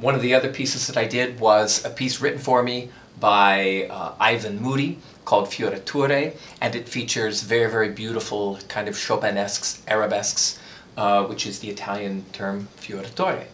one of the other pieces that I did was a piece written for me by uh, Ivan Moody called Fioriture, and it features very, very beautiful kind of Chopinesques, arabesques, uh, which is the Italian term fioriture.